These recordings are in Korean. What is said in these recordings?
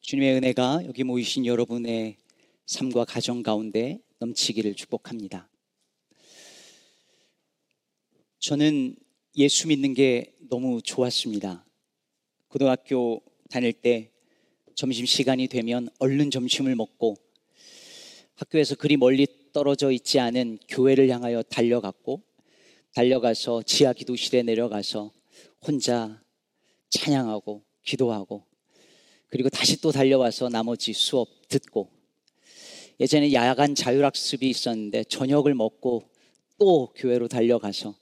주님의 은혜가 여기 모이신 여러분의 삶과 가정 가운데 넘치기를 축복합니다. 저는 예수 믿는 게 너무 좋았습니다. 고등학교 다닐 때 점심 시간이 되면 얼른 점심을 먹고 학교에서 그리 멀리 떨어져 있지 않은 교회를 향하여 달려갔고 달려가서 지하 기도실에 내려가서 혼자 찬양하고 기도하고 그리고 다시 또 달려와서 나머지 수업 듣고 예전에 야간 자율학습이 있었는데 저녁을 먹고 또 교회로 달려가서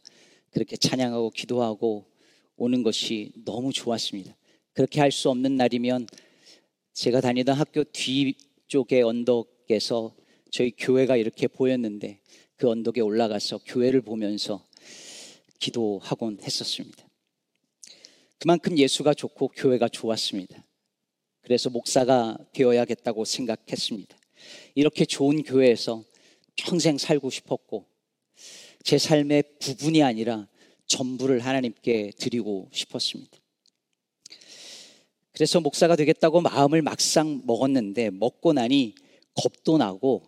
그렇게 찬양하고 기도하고 오는 것이 너무 좋았습니다. 그렇게 할 수 없는 날이면 제가 다니던 학교 뒤쪽의 언덕에서 저희 교회가 이렇게 보였는데 그 언덕에 올라가서 교회를 보면서 기도하곤 했었습니다. 그만큼 예수가 좋고 교회가 좋았습니다. 그래서 목사가 되어야겠다고 생각했습니다. 이렇게 좋은 교회에서 평생 살고 싶었고 제 삶의 부분이 아니라 전부를 하나님께 드리고 싶었습니다. 그래서 목사가 되겠다고 마음을 막상 먹었는데 먹고 나니 겁도 나고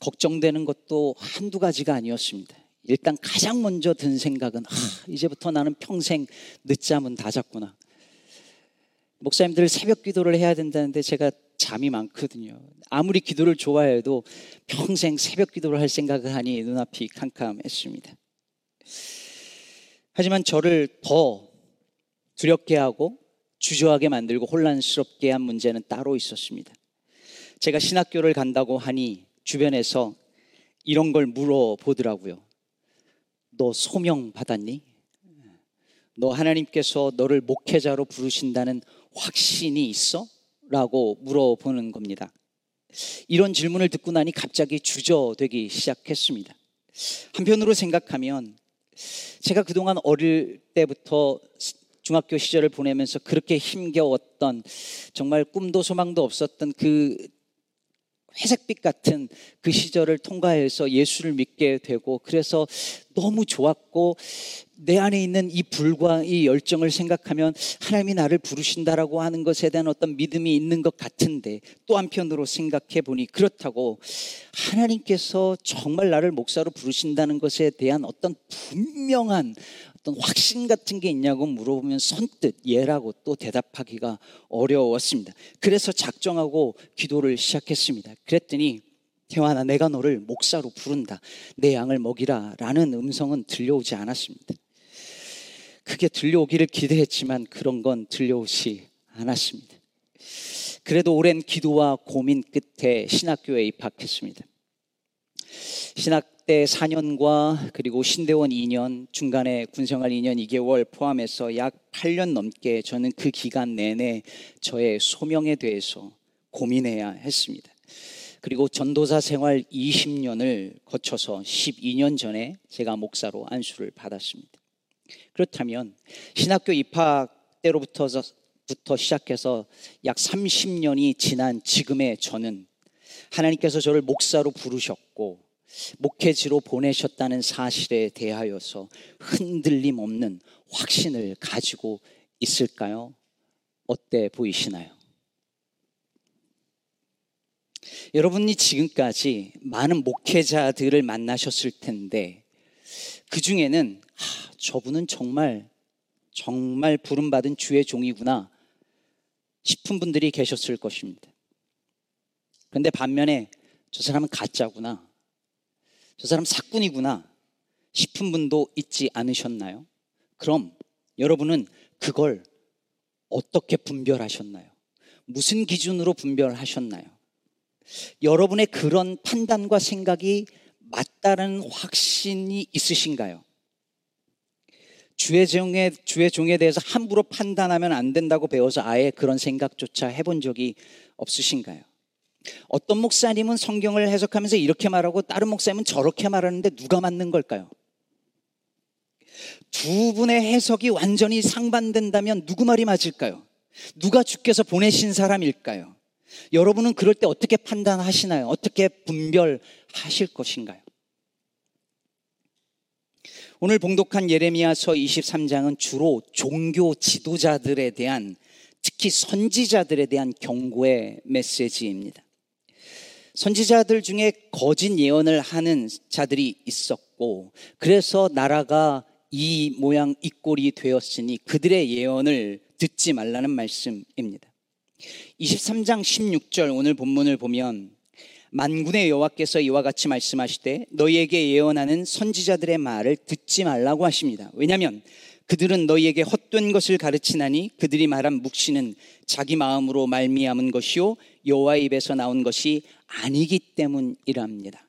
걱정되는 것도 한두 가지가 아니었습니다. 일단 가장 먼저 든 생각은 아, 이제부터 나는 평생 늦잠은 다 잤구나. 목사님들 새벽 기도를 해야 된다는데 제가 잠이 많거든요. 아무리 기도를 좋아해도 평생 새벽 기도를 할 생각을 하니 눈앞이 캄캄했습니다. 하지만 저를 더 두렵게 하고 주저하게 만들고 혼란스럽게 한 문제는 따로 있었습니다. 제가 신학교를 간다고 하니 주변에서 이런 걸 물어보더라고요. 너 소명 받았니? 너 하나님께서 너를 목회자로 부르신다는 확신이 있어? 라고 물어보는 겁니다. 이런 질문을 듣고 나니 갑자기 주저되기 시작했습니다. 한편으로 생각하면 제가 그동안 어릴 때부터 중학교 시절을 보내면서 그렇게 힘겨웠던 정말 꿈도 소망도 없었던 그 회색빛 같은 그 시절을 통과해서 예수를 믿게 되고 그래서 너무 좋았고 내 안에 있는 이 불과 이 열정을 생각하면 하나님이 나를 부르신다라고 하는 것에 대한 어떤 믿음이 있는 것 같은데 또 한편으로 생각해 보니 그렇다고 하나님께서 정말 나를 목사로 부르신다는 것에 대한 어떤 분명한 어떤 확신 같은 게 있냐고 물어보면 선뜻 예라고 또 대답하기가 어려웠습니다. 그래서 작정하고 기도를 시작했습니다. 그랬더니 태환아 내가 너를 목사로 부른다. 내 양을 먹이라 라는 음성은 들려오지 않았습니다. 그게 들려오기를 기대했지만 그런 건 들려오지 않았습니다. 그래도 오랜 기도와 고민 끝에 신학교에 입학했습니다. 신학 때 4년과 그리고 신대원 2년, 중간에 군생활 2년 2개월 포함해서 약 8년 넘게 저는 그 기간 내내 저의 소명에 대해서 고민해야 했습니다. 그리고 전도사 생활 20년을 거쳐서 12년 전에 제가 목사로 안수를 받았습니다. 그렇다면 신학교 입학 때로부터 부터 시작해서 약 30년이 지난 지금의 저는 하나님께서 저를 목사로 부르셨고 목회지로 보내셨다는 사실에 대하여서 흔들림 없는 확신을 가지고 있을까요? 어때 보이시나요? 여러분이 지금까지 많은 목회자들을 만나셨을 텐데 그 중에는 아, 저분은 정말 정말 부름받은 주의 종이구나 싶은 분들이 계셨을 것입니다. 그런데 반면에 저 사람은 가짜구나. 저 사람 사꾼이구나 싶은 분도 있지 않으셨나요? 그럼 여러분은 그걸 어떻게 분별하셨나요? 무슨 기준으로 분별하셨나요? 여러분의 그런 판단과 생각이 맞다는 확신이 있으신가요? 주의 종에, 주의 종에 대해서 함부로 판단하면 안 된다고 배워서 아예 그런 생각조차 해본 적이 없으신가요? 어떤 목사님은 성경을 해석하면서 이렇게 말하고 다른 목사님은 저렇게 말하는데 누가 맞는 걸까요? 두 분의 해석이 완전히 상반된다면 누구 말이 맞을까요? 누가 주께서 보내신 사람일까요? 여러분은 그럴 때 어떻게 판단하시나요? 어떻게 분별하실 것인가요? 오늘 봉독한 예레미야서 23장은 주로 종교 지도자들에 대한 특히 선지자들에 대한 경고의 메시지입니다. 선지자들 중에 거짓 예언을 하는 자들이 있었고, 그래서 나라가 이 모양 이 꼴이 되었으니 그들의 예언을 듣지 말라는 말씀입니다. 23장 16절 오늘 본문을 보면 만군의 여호와께서 이와 같이 말씀하시되 너희에게 예언하는 선지자들의 말을 듣지 말라고 하십니다. 왜냐하면 그들은 너희에게 헛된 것을 가르치나니 그들이 말한 묵시는 자기 마음으로 말미암은 것이요 여호와 입에서 나온 것이 아니기 때문이랍니다.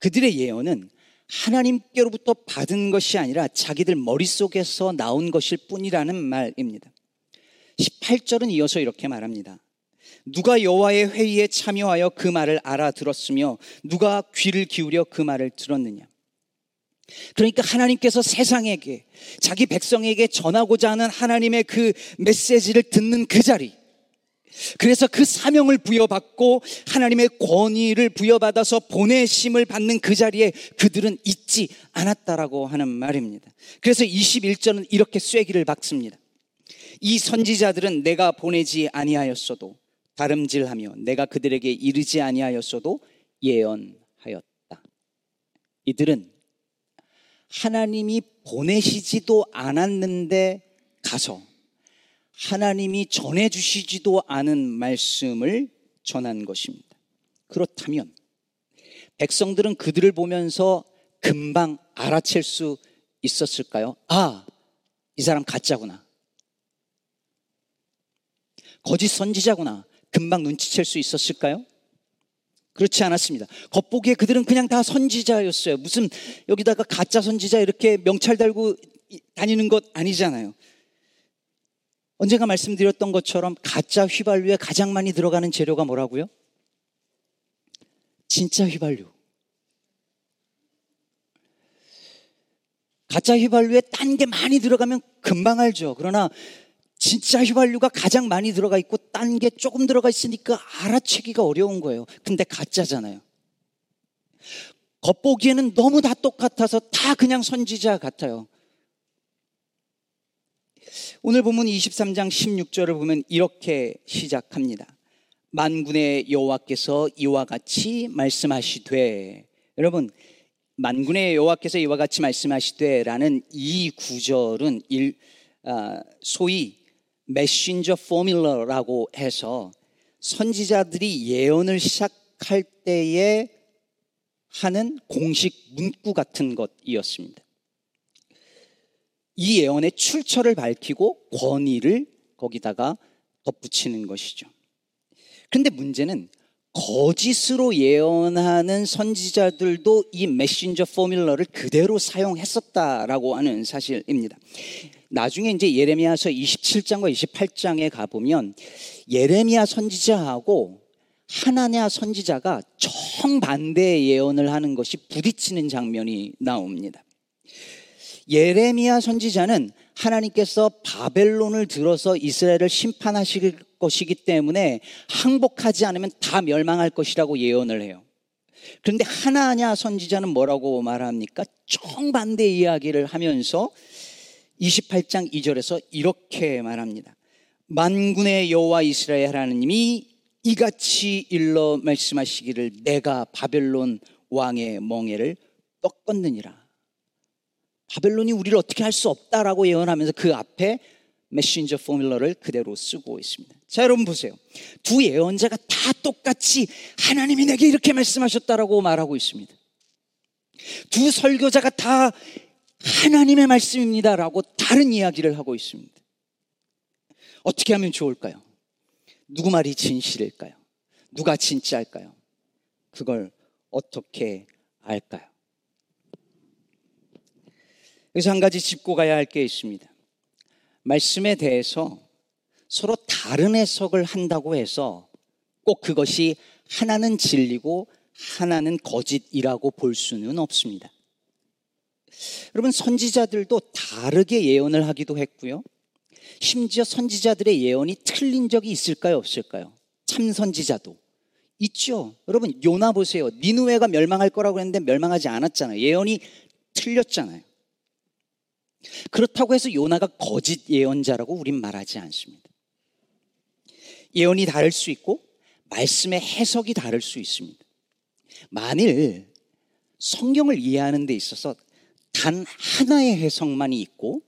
그들의 예언은 하나님께로부터 받은 것이 아니라 자기들 머릿속에서 나온 것일 뿐이라는 말입니다. 18절은 이어서 이렇게 말합니다. 누가 여호와의 회의에 참여하여 그 말을 알아들었으며 누가 귀를 기울여 그 말을 들었느냐. 그러니까 하나님께서 세상에게 자기 백성에게 전하고자 하는 하나님의 그 메시지를 듣는 그 자리. 그래서 그 사명을 부여받고 하나님의 권위를 부여받아서 보내심을 받는 그 자리에 그들은 있지 않았다라고 하는 말입니다. 그래서 21절은 이렇게 쐐기를 박습니다. 이 선지자들은 내가 보내지 아니하였어도 다름질하며 내가 그들에게 이르지 아니하였어도 예언하였다. 이들은 하나님이 보내시지도 않았는데 가서 하나님이 전해주시지도 않은 말씀을 전한 것입니다. 그렇다면 백성들은 그들을 보면서 금방 알아챌 수 있었을까요? 아, 이 사람 가짜구나. 거짓 선지자구나. 금방 눈치챌 수 있었을까요? 그렇지 않았습니다. 겉보기에 그들은 그냥 다 선지자였어요. 무슨 여기다가 가짜 선지자 이렇게 명찰 달고 다니는 것 아니잖아요. 언젠가 말씀드렸던 것처럼 가짜 휘발유에 가장 많이 들어가는 재료가 뭐라고요? 진짜 휘발유. 가짜 휘발유에 딴 게 많이 들어가면 금방 알죠. 그러나 진짜 휘발유가 가장 많이 들어가 있고 딴 게 조금 들어가 있으니까 알아채기가 어려운 거예요. 근데 가짜잖아요. 겉보기에는 너무 다 똑같아서 다 그냥 선지자 같아요. 오늘 보면 23장 16절을 보면 이렇게 시작합니다. 만군의 여호와께서 이와 같이 말씀하시되 여러분 만군의 여호와께서 이와 같이 말씀하시되라는 이 구절은 일, 아, 소위 메신저 포뮬러라고 해서 선지자들이 예언을 시작할 때에 하는 공식 문구 같은 것이었습니다. 이 예언의 출처를 밝히고 권위를 거기다가 덧붙이는 것이죠. 그런데 문제는 거짓으로 예언하는 선지자들도 이 메신저 포뮬러를 그대로 사용했었다라고 하는 사실입니다. 나중에 이제 예레미야서 27장과 28장에 가보면 예레미야 선지자하고 하나냐 선지자가 정반대의 예언을 하는 것이 부딪히는 장면이 나옵니다. 예레미야 선지자는 하나님께서 바벨론을 들어서 이스라엘을 심판하실 것이기 때문에 항복하지 않으면 다 멸망할 것이라고 예언을 해요. 그런데 하나냐 선지자는 뭐라고 말합니까? 정반대 이야기를 하면서 28장 2절에서 이렇게 말합니다. 만군의 여호와 이스라엘 하나님이 이같이 일러 말씀하시기를 내가 바벨론 왕의 멍에를 꺾었느니라. 바벨론이 우리를 어떻게 할 수 없다라고 예언하면서 그 앞에 메신저 포뮬러를 그대로 쓰고 있습니다. 자, 여러분 보세요. 두 예언자가 다 똑같이 하나님이 내게 이렇게 말씀하셨다라고 말하고 있습니다. 두 설교자가 다 하나님의 말씀입니다라고 다른 이야기를 하고 있습니다. 어떻게 하면 좋을까요? 누구 말이 진실일까요? 누가 진짜일까요? 그걸 어떻게 알까요? 여기서 한 가지 짚고 가야 할 게 있습니다. 말씀에 대해서 서로 다른 해석을 한다고 해서 꼭 그것이 하나는 진리고 하나는 거짓이라고 볼 수는 없습니다. 여러분 선지자들도 다르게 예언을 하기도 했고요. 심지어 선지자들의 예언이 틀린 적이 있을까요, 없을까요? 참 선지자도 있죠. 여러분 요나 보세요. 니누웨가 멸망할 거라고 했는데 멸망하지 않았잖아요. 예언이 틀렸잖아요. 그렇다고 해서 요나가 거짓 예언자라고 우린 말하지 않습니다. 예언이 다를 수 있고 말씀의 해석이 다를 수 있습니다. 만일 성경을 이해하는 데 있어서 단 하나의 해석만이 있고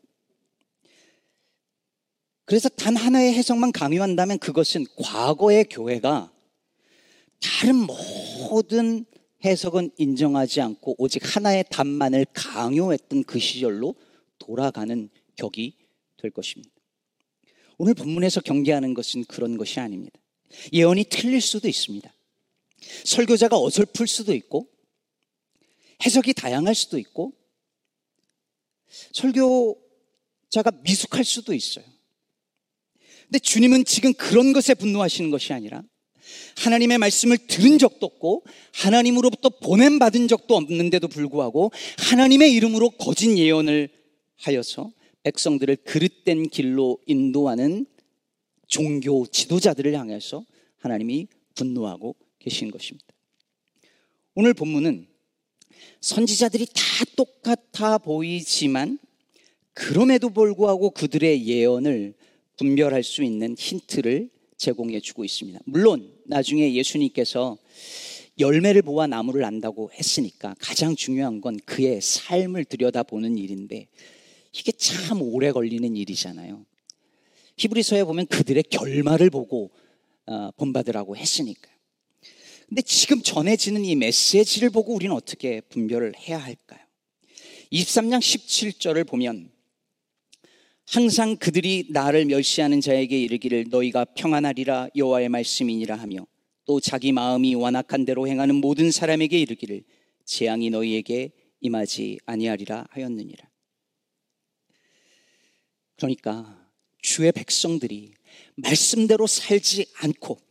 그래서 단 하나의 해석만 강요한다면 그것은 과거의 교회가 다른 모든 해석은 인정하지 않고 오직 하나의 답만을 강요했던 그 시절로 돌아가는 격이 될 것입니다. 오늘 본문에서 경계하는 것은 그런 것이 아닙니다. 예언이 틀릴 수도 있습니다. 설교자가 어설플 수도 있고, 해석이 다양할 수도 있고, 설교자가 미숙할 수도 있어요. 근데 주님은 지금 그런 것에 분노하시는 것이 아니라 하나님의 말씀을 들은 적도 없고 하나님으로부터 보냄 받은 적도 없는데도 불구하고 하나님의 이름으로 거짓 예언을 하여서 백성들을 그릇된 길로 인도하는 종교 지도자들을 향해서 하나님이 분노하고 계신 것입니다. 오늘 본문은 선지자들이 다 똑같아 보이지만 그럼에도 불구하고 그들의 예언을 분별할 수 있는 힌트를 제공해 주고 있습니다. 물론 나중에 예수님께서 열매를 보아 나무를 안다고 했으니까 가장 중요한 건 그의 삶을 들여다보는 일인데 이게 참 오래 걸리는 일이잖아요. 히브리서에 보면 그들의 결말을 보고 어, 본받으라고 했으니까. 근데 지금 전해지는 이 메시지를 보고 우리는 어떻게 분별을 해야 할까요? 23장 17절을 보면 항상 그들이 나를 멸시하는 자에게 이르기를 너희가 평안하리라 여호와의 말씀이니라 하며 또 자기 마음이 완악한 대로 행하는 모든 사람에게 이르기를 재앙이 너희에게 임하지 아니하리라 하였느니라. 그러니까 주의 백성들이 말씀대로 살지 않고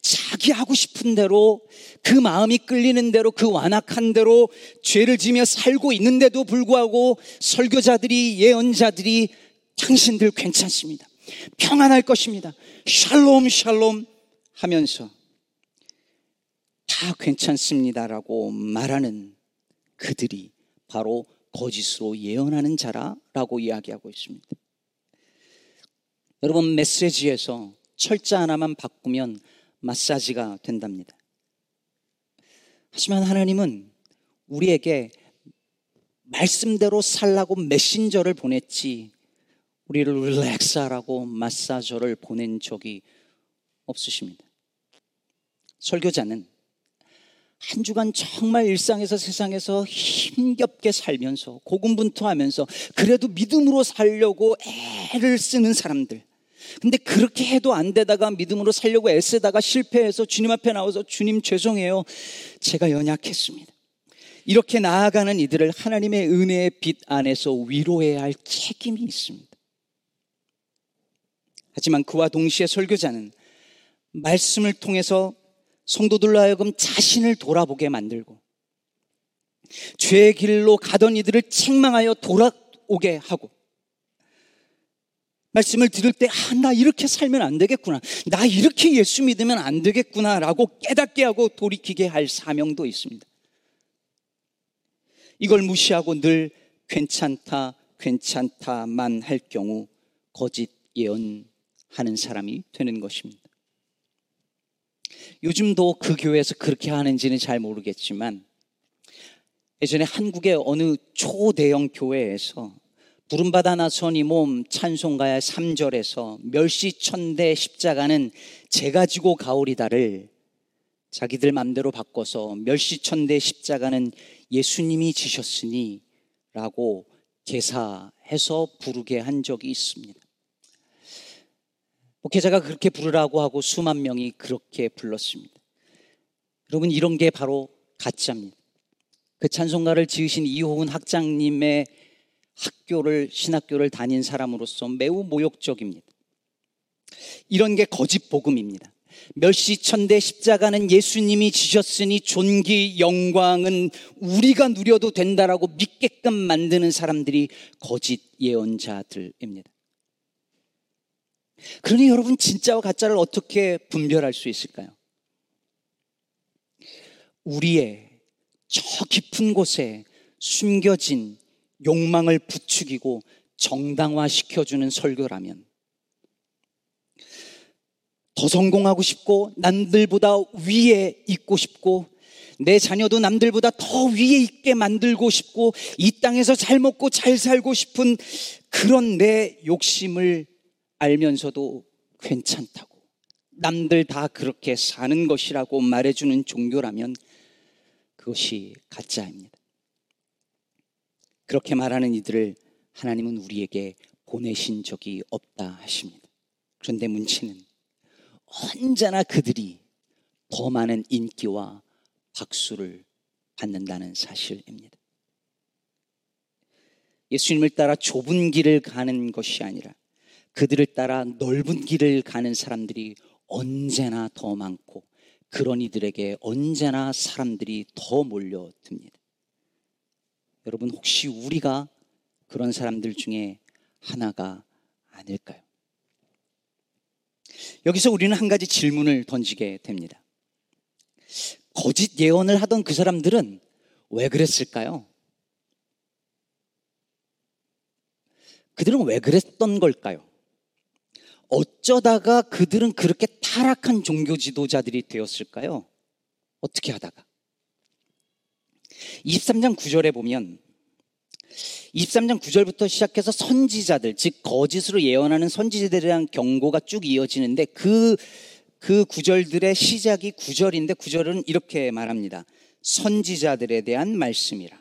자기 하고 싶은 대로 그 마음이 끌리는 대로 그 완악한 대로 죄를 지며 살고 있는데도 불구하고 설교자들이 예언자들이 당신들 괜찮습니다. 평안할 것입니다. 샬롬 샬롬 하면서 다 괜찮습니다라고 말하는 그들이 바로 거짓으로 예언하는 자라라고 이야기하고 있습니다. 여러분 메시지에서 철자 하나만 바꾸면 마사지가 된답니다. 하지만 하나님은 우리에게 말씀대로 살라고 메신저를 보냈지 우리를 릴렉스하라고 마사저를 보낸 적이 없으십니다. 설교자는 한 주간 정말 일상에서 세상에서 힘겹게 살면서 고군분투하면서 그래도 믿음으로 살려고 애를 쓰는 사람들. 근데 그렇게 해도 안 되다가 믿음으로 살려고 애쓰다가 실패해서 주님 앞에 나와서 주님 죄송해요. 제가 연약했습니다. 이렇게 나아가는 이들을 하나님의 은혜의 빛 안에서 위로해야 할 책임이 있습니다. 하지만 그와 동시에 설교자는 말씀을 통해서 성도들로 하여금 자신을 돌아보게 만들고 죄의 길로 가던 이들을 책망하여 돌아오게 하고 말씀을 들을 때, 아, 나 이렇게 살면 안 되겠구나. 나 이렇게 예수 믿으면 안 되겠구나. 라고 깨닫게 하고 돌이키게 할 사명도 있습니다. 이걸 무시하고 늘 괜찮다, 괜찮다만 할 경우 거짓 예언하는 사람이 되는 것입니다. 요즘도 그 교회에서 그렇게 하는지는 잘 모르겠지만 예전에 한국의 어느 초대형 교회에서 부름받아 나선 이 몸 찬송가의 3절에서 멸시천대 십자가는 제가 지고 가오리다를 자기들 맘대로 바꿔서 멸시천대 십자가는 예수님이 지셨으니 라고 개사해서 부르게 한 적이 있습니다. 목회자가 그렇게 부르라고 하고 수만 명이 그렇게 불렀습니다. 여러분 이런 게 바로 가짜입니다. 그 찬송가를 지으신 이호훈 학장님의 학교를 신학교를 다닌 사람으로서 매우 모욕적입니다. 이런 게 거짓 복음입니다. 멸시천대 십자가는 예수님이 지셨으니 존귀 영광은 우리가 누려도 된다라고 믿게끔 만드는 사람들이 거짓 예언자들입니다. 그러니 여러분 진짜와 가짜를 어떻게 분별할 수 있을까요? 우리의 저 깊은 곳에 숨겨진 욕망을 부추기고 정당화시켜주는 설교라면 더 성공하고 싶고 남들보다 위에 있고 싶고 내 자녀도 남들보다 더 위에 있게 만들고 싶고 이 땅에서 잘 먹고 잘 살고 싶은 그런 내 욕심을 알면서도 괜찮다고 남들 다 그렇게 사는 것이라고 말해주는 종교라면 그것이 가짜입니다. 그렇게 말하는 이들을 하나님은 우리에게 보내신 적이 없다 하십니다. 그런데 문제는 언제나 그들이 더 많은 인기와 박수를 받는다는 사실입니다. 예수님을 따라 좁은 길을 가는 것이 아니라 그들을 따라 넓은 길을 가는 사람들이 언제나 더 많고 그런 이들에게 언제나 사람들이 더 몰려듭니다. 여러분 혹시 우리가 그런 사람들 중에 하나가 아닐까요? 여기서 우리는 한 가지 질문을 던지게 됩니다. 거짓 예언을 하던 그 사람들은 왜 그랬을까요? 그들은 왜 그랬던 걸까요? 어쩌다가 그들은 그렇게 타락한 종교 지도자들이 되었을까요? 어떻게 하다가? 23장 9절에 보면 23장 9절부터 시작해서 선지자들, 즉 거짓으로 예언하는 선지자들에 대한 경고가 쭉 이어지는데 그, 그 구절들의 시작이 9절인데 9절은 이렇게 말합니다. 선지자들에 대한 말씀이라.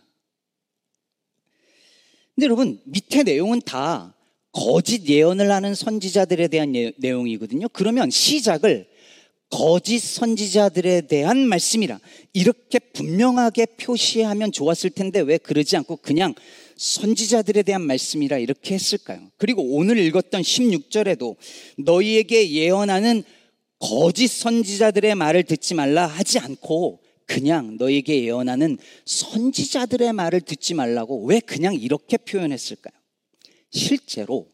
근데 여러분, 밑에 내용은 다 거짓 예언을 하는 선지자들에 대한 내용이거든요. 그러면 시작을 거짓 선지자들에 대한 말씀이라 이렇게 분명하게 표시하면 좋았을 텐데 왜 그러지 않고 그냥 선지자들에 대한 말씀이라 이렇게 했을까요? 그리고 오늘 읽었던 16절에도 너희에게 예언하는 거짓 선지자들의 말을 듣지 말라 하지 않고 그냥 너에게 예언하는 선지자들의 말을 듣지 말라고 왜 그냥 이렇게 표현했을까요? 실제로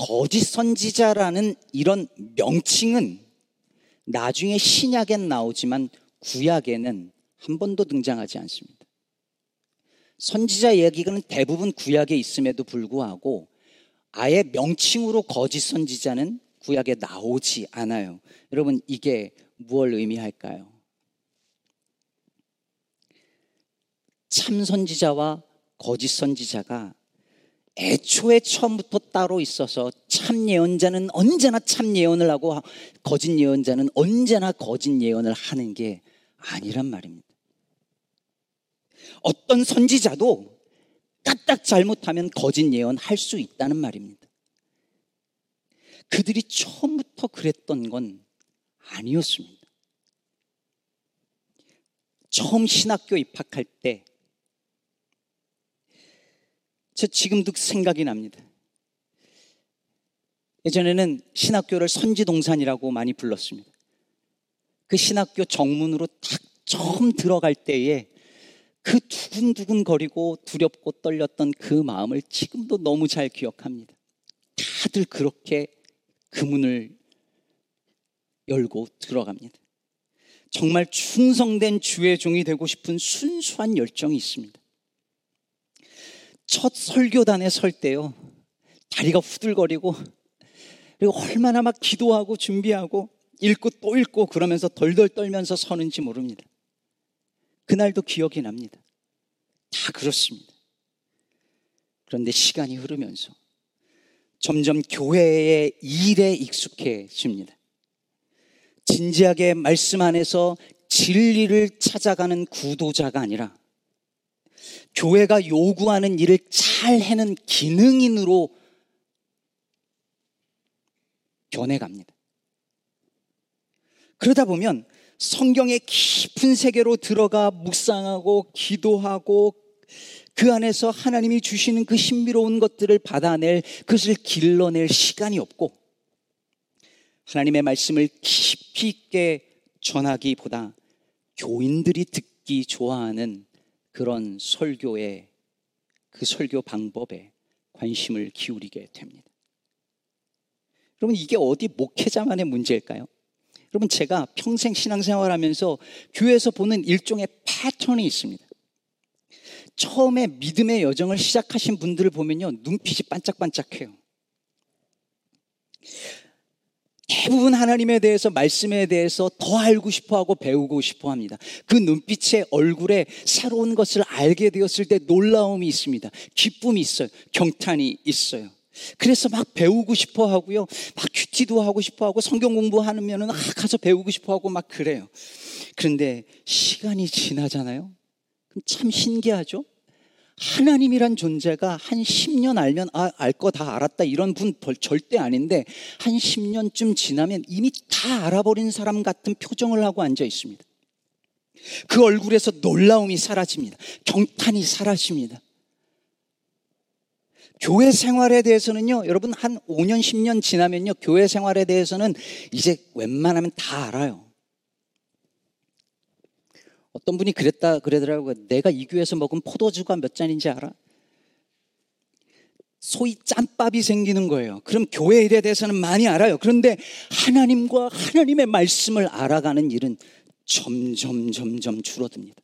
거짓 선지자라는 이런 명칭은 나중에 신약엔 나오지만 구약에는 한 번도 등장하지 않습니다. 선지자 이야기는 대부분 구약에 있음에도 불구하고 아예 명칭으로 거짓 선지자는 구약에 나오지 않아요. 여러분 이게 무엇을 의미할까요? 참 선지자와 거짓 선지자가 애초에 처음부터 따로 있어서 참 예언자는 언제나 참 예언을 하고 거짓 예언자는 언제나 거짓 예언을 하는 게 아니란 말입니다. 어떤 선지자도 까딱 잘못하면 거짓 예언할 수 있다는 말입니다. 그들이 처음부터 그랬던 건 아니었습니다. 처음 신학교 입학할 때, 저 지금도 생각이 납니다. 예전에는 신학교를 선지동산이라고 많이 불렀습니다. 그 신학교 정문으로 딱 처음 들어갈 때에 그 두근두근 거리고 두렵고 떨렸던 그 마음을 지금도 너무 잘 기억합니다. 다들 그렇게 그 문을 열고 들어갑니다. 정말 충성된 주의 종이 되고 싶은 순수한 열정이 있습니다. 첫 설교단에 설 때요, 다리가 후들거리고, 그리고 얼마나 막 기도하고 준비하고, 읽고 또 읽고 그러면서 덜덜 떨면서 서는지 모릅니다. 그날도 기억이 납니다. 다 그렇습니다. 그런데 시간이 흐르면서 점점 교회의 일에 익숙해집니다. 진지하게 말씀 안에서 진리를 찾아가는 구도자가 아니라 교회가 요구하는 일을 잘 해는 기능인으로 변해갑니다. 그러다 보면 성경의 깊은 세계로 들어가 묵상하고 기도하고 그 안에서 하나님이 주시는 그 신비로운 것들을 받아낼 그것을 길러낼 시간이 없고 하나님의 말씀을 깊이 있게 전하기보다 교인들이 듣기 좋아하는 그런 설교의 그 설교 방법에 관심을 기울이게 됩니다. 여러분 이게 어디 목회자만의 문제일까요? 여러분 제가 평생 신앙생활 하면서 교회에서 보는 일종의 패턴이 있습니다. 처음에 믿음의 여정을 시작하신 분들을 보면요. 눈빛이 반짝반짝해요. 대부분 하나님에 대해서 말씀에 대해서 더 알고 싶어 하고 배우고 싶어 합니다. 그 눈빛에 얼굴에 새로운 것을 알게 되었을 때 놀라움이 있습니다. 기쁨이 있어요. 경탄이 있어요. 그래서 막 배우고 싶어 하고요. 막 큐티도 하고 싶어 하고 성경 공부하면은 아, 가서 배우고 싶어 하고 막 그래요. 그런데 시간이 지나잖아요. 그럼 참 신기하죠? 하나님이란 존재가 한 10년 알면 아, 알 거 다 알았다 이런 분 절대 아닌데 한 10년쯤 지나면 이미 다 알아버린 사람 같은 표정을 하고 앉아 있습니다. 그 얼굴에서 놀라움이 사라집니다. 경탄이 사라집니다. 교회 생활에 대해서는요, 여러분 한 5년, 10년 지나면요, 교회 생활에 대해서는 이제 웬만하면 다 알아요. 어떤 분이 그랬다 그러더라고요. 내가 이 교회에서 먹은 포도주가 몇 잔인지 알아? 소위 짬밥이 생기는 거예요. 그럼 교회 일에 대해서는 많이 알아요. 그런데 하나님과 하나님의 말씀을 알아가는 일은 점점 점점 줄어듭니다.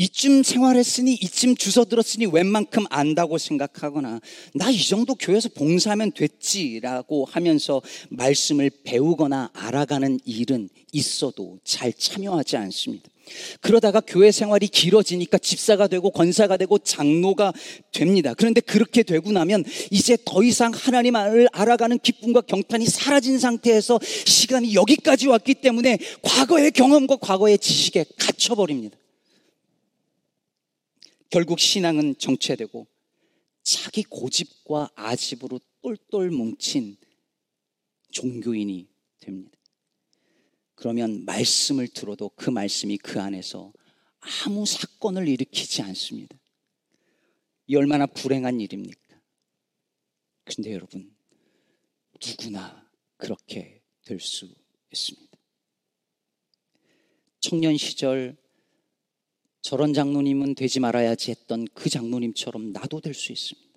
이쯤 생활했으니 이쯤 주서 들었으니 웬만큼 안다고 생각하거나 나 이 정도 교회에서 봉사하면 됐지라고 하면서 말씀을 배우거나 알아가는 일은 있어도 잘 참여하지 않습니다. 그러다가 교회 생활이 길어지니까 집사가 되고 권사가 되고 장로가 됩니다. 그런데 그렇게 되고 나면 이제 더 이상 하나님을 알아가는 기쁨과 경탄이 사라진 상태에서 시간이 여기까지 왔기 때문에 과거의 경험과 과거의 지식에 갇혀버립니다. 결국 신앙은 정체되고 자기 고집과 아집으로 똘똘 뭉친 종교인이 됩니다. 그러면 말씀을 들어도 그 말씀이 그 안에서 아무 사건을 일으키지 않습니다. 이 얼마나 불행한 일입니까? 근데 여러분, 누구나 그렇게 될 수 있습니다. 청년 시절 저런 장로님은 되지 말아야지 했던 그 장로님처럼 나도 될 수 있습니다.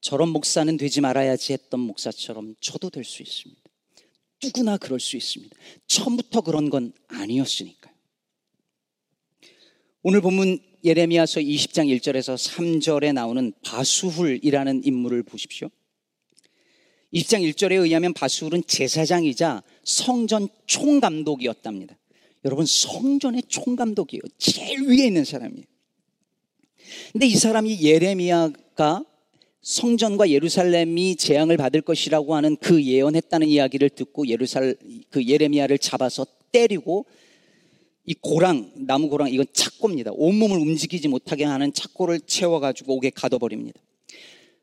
저런 목사는 되지 말아야지 했던 목사처럼 저도 될 수 있습니다. 누구나 그럴 수 있습니다. 처음부터 그런 건 아니었으니까요. 오늘 본문 예레미야서 20장 1절에서 3절에 나오는 바수훌이라는 인물을 보십시오. 20장 1절에 의하면 바수훌은 제사장이자 성전 총감독이었답니다. 여러분 성전의 총감독이에요. 제일 위에 있는 사람이에요. 근데 이 사람이 예레미야가 성전과 예루살렘이 재앙을 받을 것이라고 하는 그 예언했다는 이야기를 듣고 예루살 그 예레미야를 잡아서 때리고 이 고랑 나무 고랑 이건 착고입니다. 온몸을 움직이지 못하게 하는 착고를 채워 가지고 옥에 가둬 버립니다.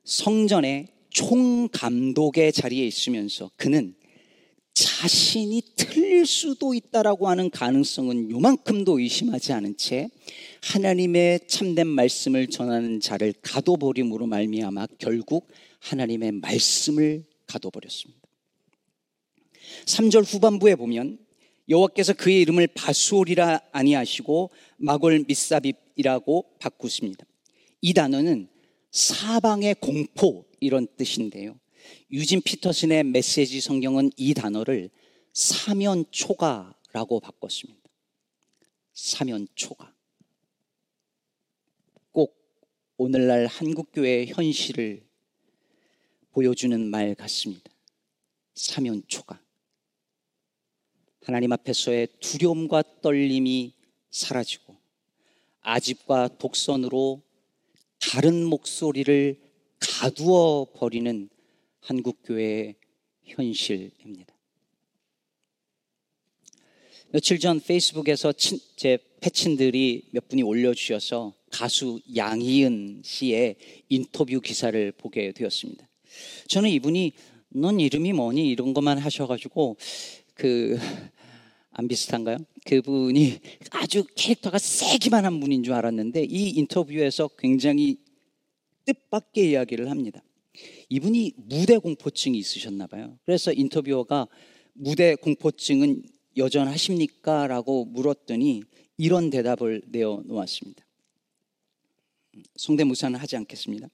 성전의 총감독의 자리에 있으면서 그는 자신이 틀릴 수도 있다라고 하는 가능성은 요만큼도 의심하지 않은 채 하나님의 참된 말씀을 전하는 자를 가둬버림으로 말미암아 결국 하나님의 말씀을 가둬버렸습니다. 3절 후반부에 보면 여호와께서 그의 이름을 바수올이라 아니하시고 마골 미사빕이라고 바꾸십니다. 이 단어는 사방의 공포 이런 뜻인데요. 유진 피터슨의 메시지 성경은 이 단어를 사면 초가라고 바꿨습니다. 사면 초가. 꼭 오늘날 한국교회의 현실을 보여주는 말 같습니다. 사면 초가. 하나님 앞에서의 두려움과 떨림이 사라지고 아집과 독선으로 다른 목소리를 가두어 버리는 한국교회의 현실입니다. 며칠 전 페이스북에서 친, 제 패친들이 몇 분이 올려주셔서 가수 양희은 씨의 인터뷰 기사를 보게 되었습니다. 저는 이분이 넌 이름이 뭐니 이런 것만 하셔가지고 그 안 비슷한가요? 그분이 아주 캐릭터가 세기만 한 분인 줄 알았는데 이 인터뷰에서 굉장히 뜻밖의 이야기를 합니다. 이분이 무대 공포증이 있으셨나 봐요. 그래서 인터뷰어가 무대 공포증은 여전하십니까? 라고 물었더니 이런 대답을 내어 놓았습니다. 성대무사는 하지 않겠습니다.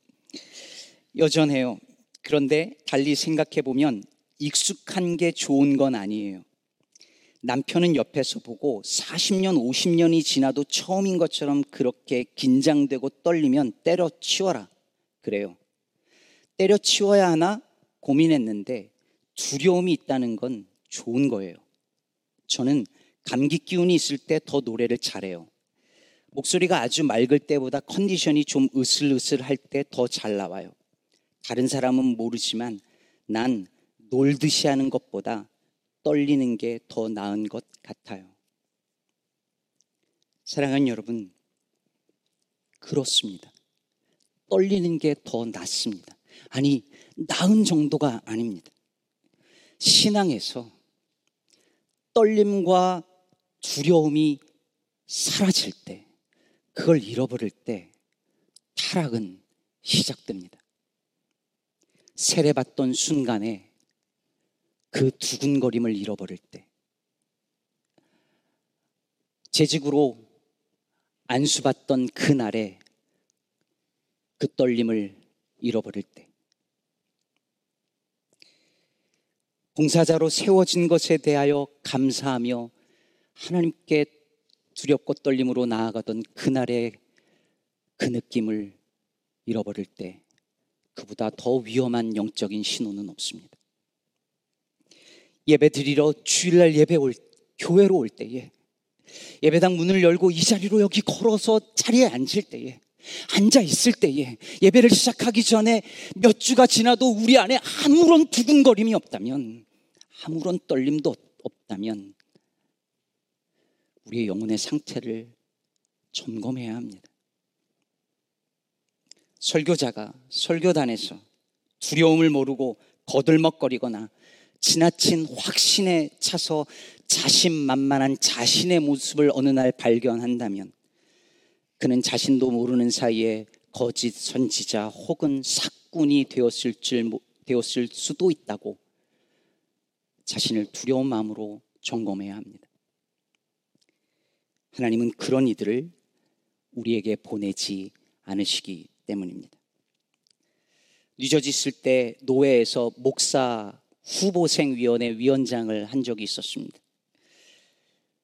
여전해요. 그런데 달리 생각해 보면 익숙한 게 좋은 건 아니에요. 남편은 옆에서 보고 40년, 50년이 지나도 처음인 것처럼 그렇게 긴장되고 떨리면 때려치워라. 그래요. 때려치워야 하나 고민했는데 두려움이 있다는 건 좋은 거예요. 저는 감기 기운이 있을 때 더 노래를 잘해요. 목소리가 아주 맑을 때보다 컨디션이 좀 으슬으슬할 때 더 잘 나와요. 다른 사람은 모르지만 난 놀듯이 하는 것보다 떨리는 게 더 나은 것 같아요. 사랑하는 여러분, 그렇습니다. 떨리는 게 더 낫습니다. 아니, 나은 정도가 아닙니다. 신앙에서 떨림과 두려움이 사라질 때, 그걸 잃어버릴 때, 타락은 시작됩니다. 세례받던 순간에 그 두근거림을 잃어버릴 때, 재직으로 안수받던 그날에 그 떨림을 잃어버릴 때, 봉사자로 세워진 것에 대하여 감사하며 하나님께 두렵고 떨림으로 나아가던 그날의 그 느낌을 잃어버릴 때 그보다 더 위험한 영적인 신호는 없습니다. 예배 드리러 주일날 예배 올 교회로 올 때에 예배당 문을 열고 이 자리로 여기 걸어서 자리에 앉을 때에 앉아 있을 때에 예배를 시작하기 전에 몇 주가 지나도 우리 안에 아무런 두근거림이 없다면 아무런 떨림도 없다면 우리의 영혼의 상태를 점검해야 합니다. 설교자가 설교단에서 두려움을 모르고 거들먹거리거나 지나친 확신에 차서 자신만만한 자신의 모습을 어느 날 발견한다면 그는 자신도 모르는 사이에 거짓 선지자 혹은 사꾼이 되었을, 줄, 되었을 수도 있다고 자신을 두려운 마음으로 점검해야 합니다. 하나님은 그런 이들을 우리에게 보내지 않으시기 때문입니다. 뉴저지 있을 때 노회에서 목사 후보생위원회 위원장을 한 적이 있었습니다.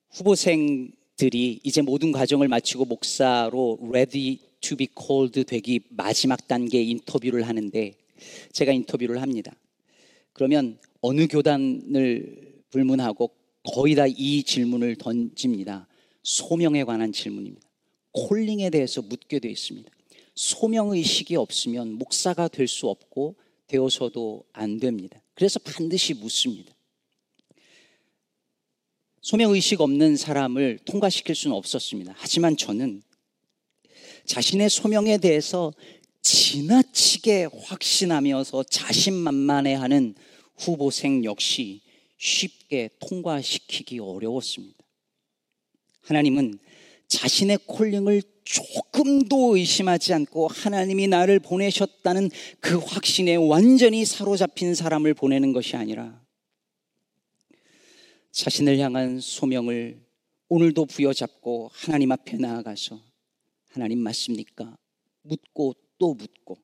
후보생들이 이제 모든 과정을 마치고 목사로 ready to be called 되기 마지막 단계 인터뷰를 하는데 제가 인터뷰를 합니다. 그러면 어느 교단을 불문하고 거의 다 이 질문을 던집니다. 소명에 관한 질문입니다. 콜링에 대해서 묻게 되어 있습니다. 소명의식이 없으면 목사가 될 수 없고 되어서도 안 됩니다. 그래서 반드시 묻습니다. 소명의식 없는 사람을 통과시킬 수는 없었습니다. 하지만 저는 자신의 소명에 대해서 지나치게 확신하면서 자신만만해하는 후보생 역시 쉽게 통과시키기 어려웠습니다. 하나님은 자신의 콜링을 조금도 의심하지 않고 하나님이 나를 보내셨다는 그 확신에 완전히 사로잡힌 사람을 보내는 것이 아니라 자신을 향한 소명을 오늘도 부여잡고 하나님 앞에 나아가서 하나님 맞습니까? 묻고 또 묻고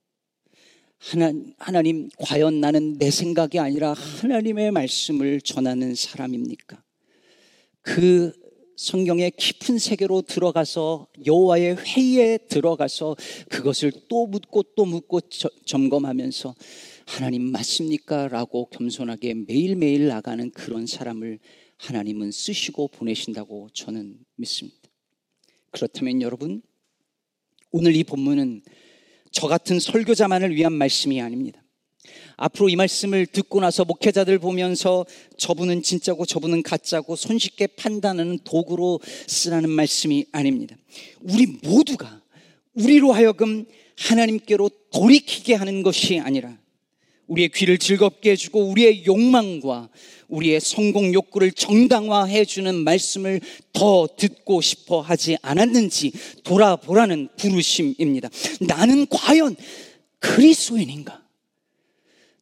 하나, 하나님 과연 나는 내 생각이 아니라 하나님의 말씀을 전하는 사람입니까? 그 성경의 깊은 세계로 들어가서 여호와의 회의에 들어가서 그것을 또 묻고 또 묻고 저, 점검하면서 하나님 맞습니까? 라고 겸손하게 매일매일 나가는 그런 사람을 하나님은 쓰시고 보내신다고 저는 믿습니다. 그렇다면 여러분, 오늘 이 본문은 저 같은 설교자만을 위한 말씀이 아닙니다. 앞으로 이 말씀을 듣고 나서 목회자들 보면서 저분은 진짜고 저분은 가짜고 손쉽게 판단하는 도구로 쓰라는 말씀이 아닙니다. 우리 모두가 우리로 하여금 하나님께로 돌이키게 하는 것이 아니라 우리의 귀를 즐겁게 해주고 우리의 욕망과 우리의 성공 욕구를 정당화해 주는 말씀을 더 듣고 싶어 하지 않았는지 돌아보라는 부르심입니다. 나는 과연 그리스도인인가?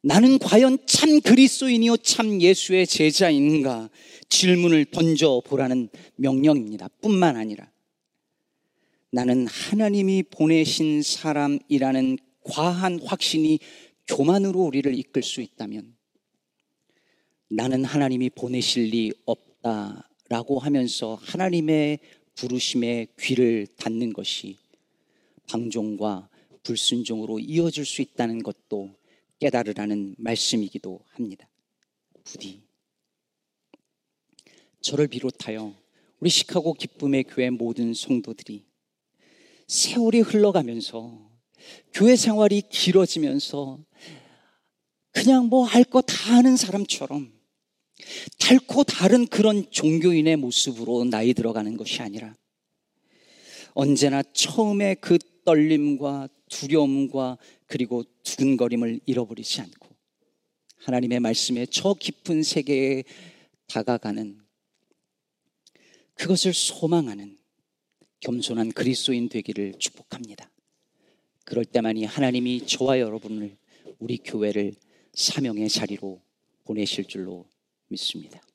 나는 과연 참 그리스도인이요 참 예수의 제자인가 질문을 던져 보라는 명령입니다. 뿐만 아니라 나는 하나님이 보내신 사람이라는 과한 확신이 교만으로 우리를 이끌 수 있다면 나는 하나님이 보내실 리 없다라고 하면서 하나님의 부르심에 귀를 닫는 것이 방종과 불순종으로 이어질 수 있다는 것도 깨달으라는 말씀이기도 합니다. 부디 저를 비롯하여 우리 시카고 기쁨의 교회 모든 성도들이 세월이 흘러가면서 교회 생활이 길어지면서 그냥 뭐 할 거 다 하는 사람처럼 달고 다른 그런 종교인의 모습으로 나이 들어가는 것이 아니라 언제나 처음에 그 떨림과 두려움과 그리고 두근거림을 잃어버리지 않고 하나님의 말씀에 저 깊은 세계에 다가가는 그것을 소망하는 겸손한 그리스도인 되기를 축복합니다. 그럴 때만이 하나님이 저와 여러분을 우리 교회를 사명의 자리로 보내실 줄로 믿습니다.